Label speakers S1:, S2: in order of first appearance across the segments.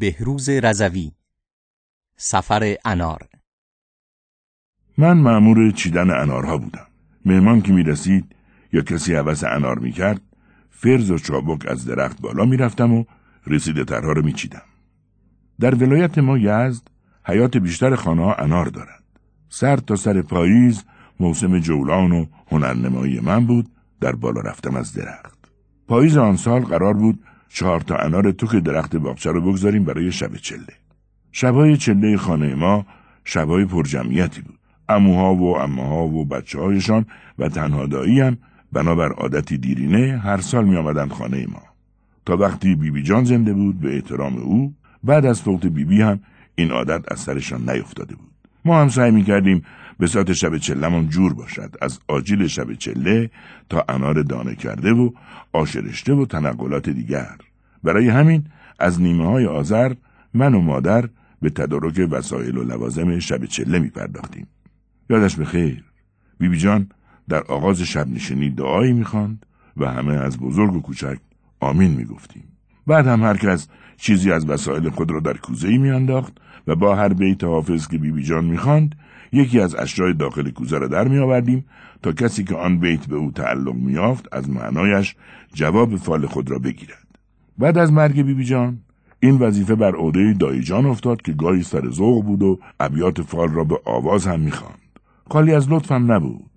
S1: بهروز رزوی سفر انار
S2: من معمور چیدن انارها بودم مهمان که می رسید یا کسی عوض انار می کرد فرز و چابک از درخت بالا می رفتم و رسیده ترها رو می چیدم. در ولایت ما یزد حیات بیشتر خانه ها انار دارد. سر تا سر پاییز موسم جولان و هنرنمایی من بود در بالا رفتم از درخت. پاییز آن سال قرار بود چهار تا انار توک درخت باغچه رو بگذاریم برای شب چله. شبهای چله خانه ما شبهای پرجمعیتی بود. اموها و اماها و بچه هایشان و تنها دایی هم بنابر عادتی دیرینه هر سال می آمدند خانه ما. تا وقتی بیبی بی جان زنده بود به احترام او بعد از فوت بیبی بی هم این عادت از سرشان نیفتاده بود. ما هم سعی می کردیم به ساعت شب چلمون جور باشد از آجیل شب چله تا انار دانه کرده و آشرشته و تنقلات دیگر برای همین از نیمه های آذر من و مادر به تدارک وسایل و لوازم شب چله می پرداختیم. یادش به خیر. بیبی جان در آغاز شب نشینی دعایی می‌خواند و همه از بزرگ و کوچک آمین می‌گفتیم. بعد هم هر کس چیزی از وسایل خود را در کوزه ای میانداخت و با هر بیت حافظ که بیبی جان می‌خواند یکی از اشیای داخل کوزه را در میآوردیم تا کسی که آن بیت به او تعلق میافت از معنایش جواب فال خود را بگیرد. بعد از مرگ بیبی جان این وظیفه بر عهده دایی جان افتاد که گاهی سر ذوق بود و ابیات فال را به آواز هم می‌خواند. خالی از لطفم نبود.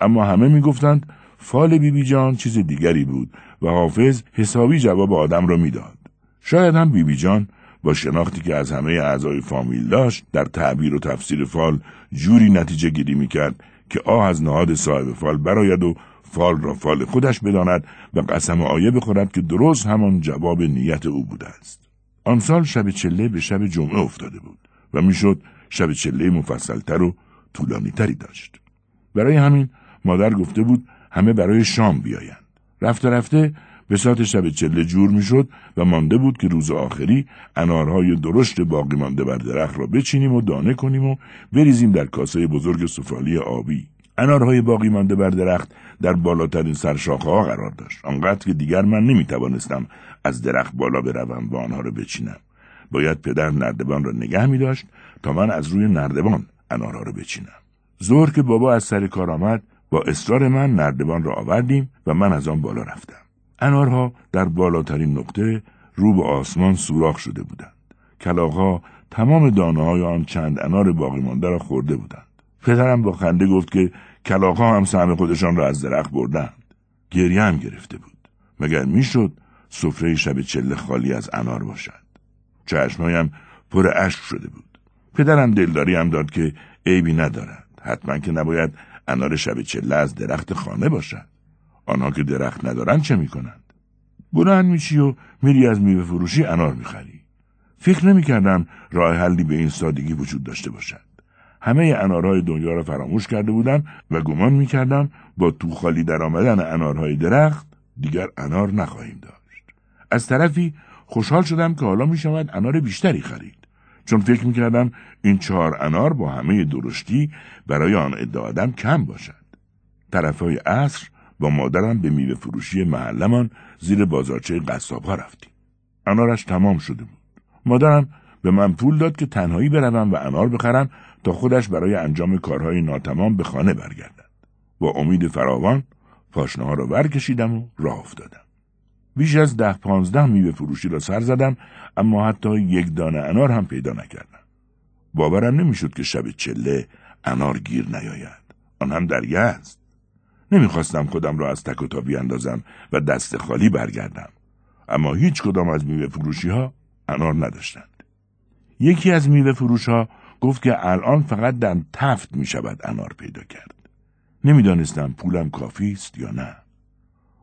S2: اما همه می‌گفتند فال بیبی جان چیز دیگری بود و حافظ حسابی جواب آدم را می‌داد. شاید هم بیبی جان با شناختی که از همه اعضای فامیل داشت در تعبیر و تفسیر فال جوری نتیجه گیری می‌کرد که آه از نهاد صاحب فال براید و فال را فال خودش بداند و قسم آیه بخورد که درست همان جواب نیت او بوده است. آن سال شب چله به شب جمعه افتاده بود و می‌شد شب چله مفصلتر و طولانیتری داشت. برای همین مادر گفته بود همه برای شام بیایند. رفته رفته به ساعت شب چله جور می‌شد و مانده بود که روز آخری انارهای درشت باقی مانده بر درخت را بچینیم و دانه کنیم و بریزیم در کاسه بزرگ سفالی آبی. انارهای باقی مانده بر درخت در بالاترین سرشاخه ها قرار داشت. آنقدر که دیگر من نمی توانستم از درخت بالا بروم و آنها را بچینم. باید پدر نردبان را نگه می داشت تا من از روی نردبان انارها را بچینم. ظهر که بابا از سر کار آمد با اصرار من نردبان را آوردیم و من از آن بالا رفتم. انارها در بالاترین نقطه رو به آسمان سوراخ شده بودند. کلاغها تمام دانه های آن چند انار باقی مانده را خورده بودند. پدرم با خنده گفت که کلاغها هم سهم خودشان را از درخت بردند. گریه هم گرفته بود. مگر می‌شد سفره شب چله خالی از انار باشد. چشمهایم پر اشک شده بود. پدرم دلداری هم داد که عیبی ندارد. حتما که نباید انار شب چله از درخت خانه باشد. آنها که درخت ندارند چه می‌کنند؟ بلند میشی و میری از میوه فروشی انار می‌خری. فکر نمی‌کردم راه حلی به این سادگی وجود داشته باشد. همه انارهای دنیا را فراموش کرده بودم و گمان می‌کردم با تو خالی در آمدن انارهای درخت دیگر انار نخواهیم داشت. از طرفی خوشحال شدم که حالا می‌شود انار بیشتری خرید. چون فکر می‌کردم این چهار انار با همه درشتی برای آن ادعادم کم باشد. طرفهای عصر با مادرم به میوه فروشی محلمان زیر بازارچه قصاب ها رفتیم. انارش تمام شده بود. مادرم به من پول داد که تنهایی بروم و انار بخرم تا خودش برای انجام کارهای ناتمام به خانه برگردد. با امید فراوان پاشنه ها را ور کشیدم و راه افتادم. بیش از ده پانزده میوه فروشی را سر زدم اما حتی یک دانه انار هم پیدا نکردم. باورم نمی‌شد که شب چله انار گیر نیاید. آن هم در یزد. نمی‌خواستم خودم را از تک و تا بیاندازم و دست خالی برگردم. اما هیچ کدام از میوه فروشی ها انار نداشتند. یکی از میوه فروش ها گفت که الان فقط در تفت می شود انار پیدا کرد. نمی‌دانستم پولم کافی است یا نه.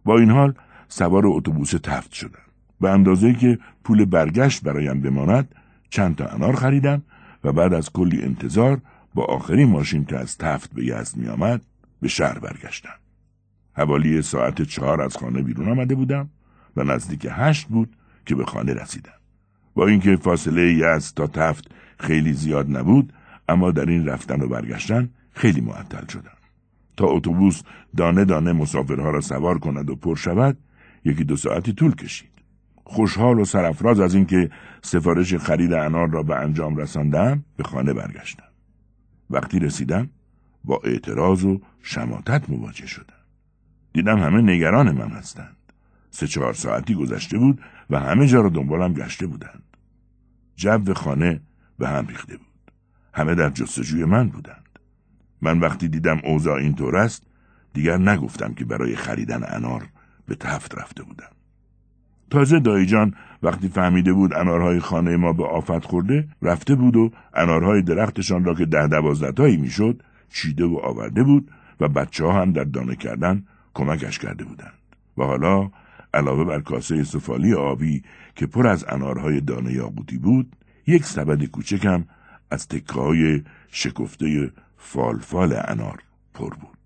S2: با این حال سوار اتوبوس تفت شدم. به اندازه که پول برگشت برایم بماند چند تا انار خریدم و بعد از کلی انتظار با آخرین ماشین که از تفت به یزد می آمد به شهر برگشتم. حوالی ساعت چهار از خانه بیرون آمده بودم و نزدیک هشت بود که به خانه رسیدم. با اینکه فاصله یزد تا تفت خیلی زیاد نبود اما در این رفتن و برگشتن خیلی معطل شدم. تا اتوبوس دانه دانه مسافرها را سوار کند و پر شود یکی دو ساعتی طول کشید. خوشحال و سرفراز از اینکه سفارش خرید انار را به انجام رساندم به خانه برگشتم. وقتی رسیدم با اعتراض و شماتت مواجه شدم. دیدم همه نگران من هستند. سه چهار ساعتی گذشته بود و همه جا را دنبالم گشته بودند. جو خانه به هم ریخته بود. همه در جستجوی من بودند. من وقتی دیدم اوضاع اینطور است دیگر نگفتم که برای خریدن انار به تفت رفته بودم. تازه دایجان وقتی فهمیده بود انارهای خانه ما به آفت خورده رفته بود و انارهای درختشان را که ده دوازده تایی می‌شد چیده و آورده بود و بچه ها هم در دانه کردن کمکش کرده بودند و حالا علاوه بر کاسه سفالی آبی که پر از انارهای دانه یاقوتی بود یک سبد کوچکم از تکه شکفته فالفال انار پر بود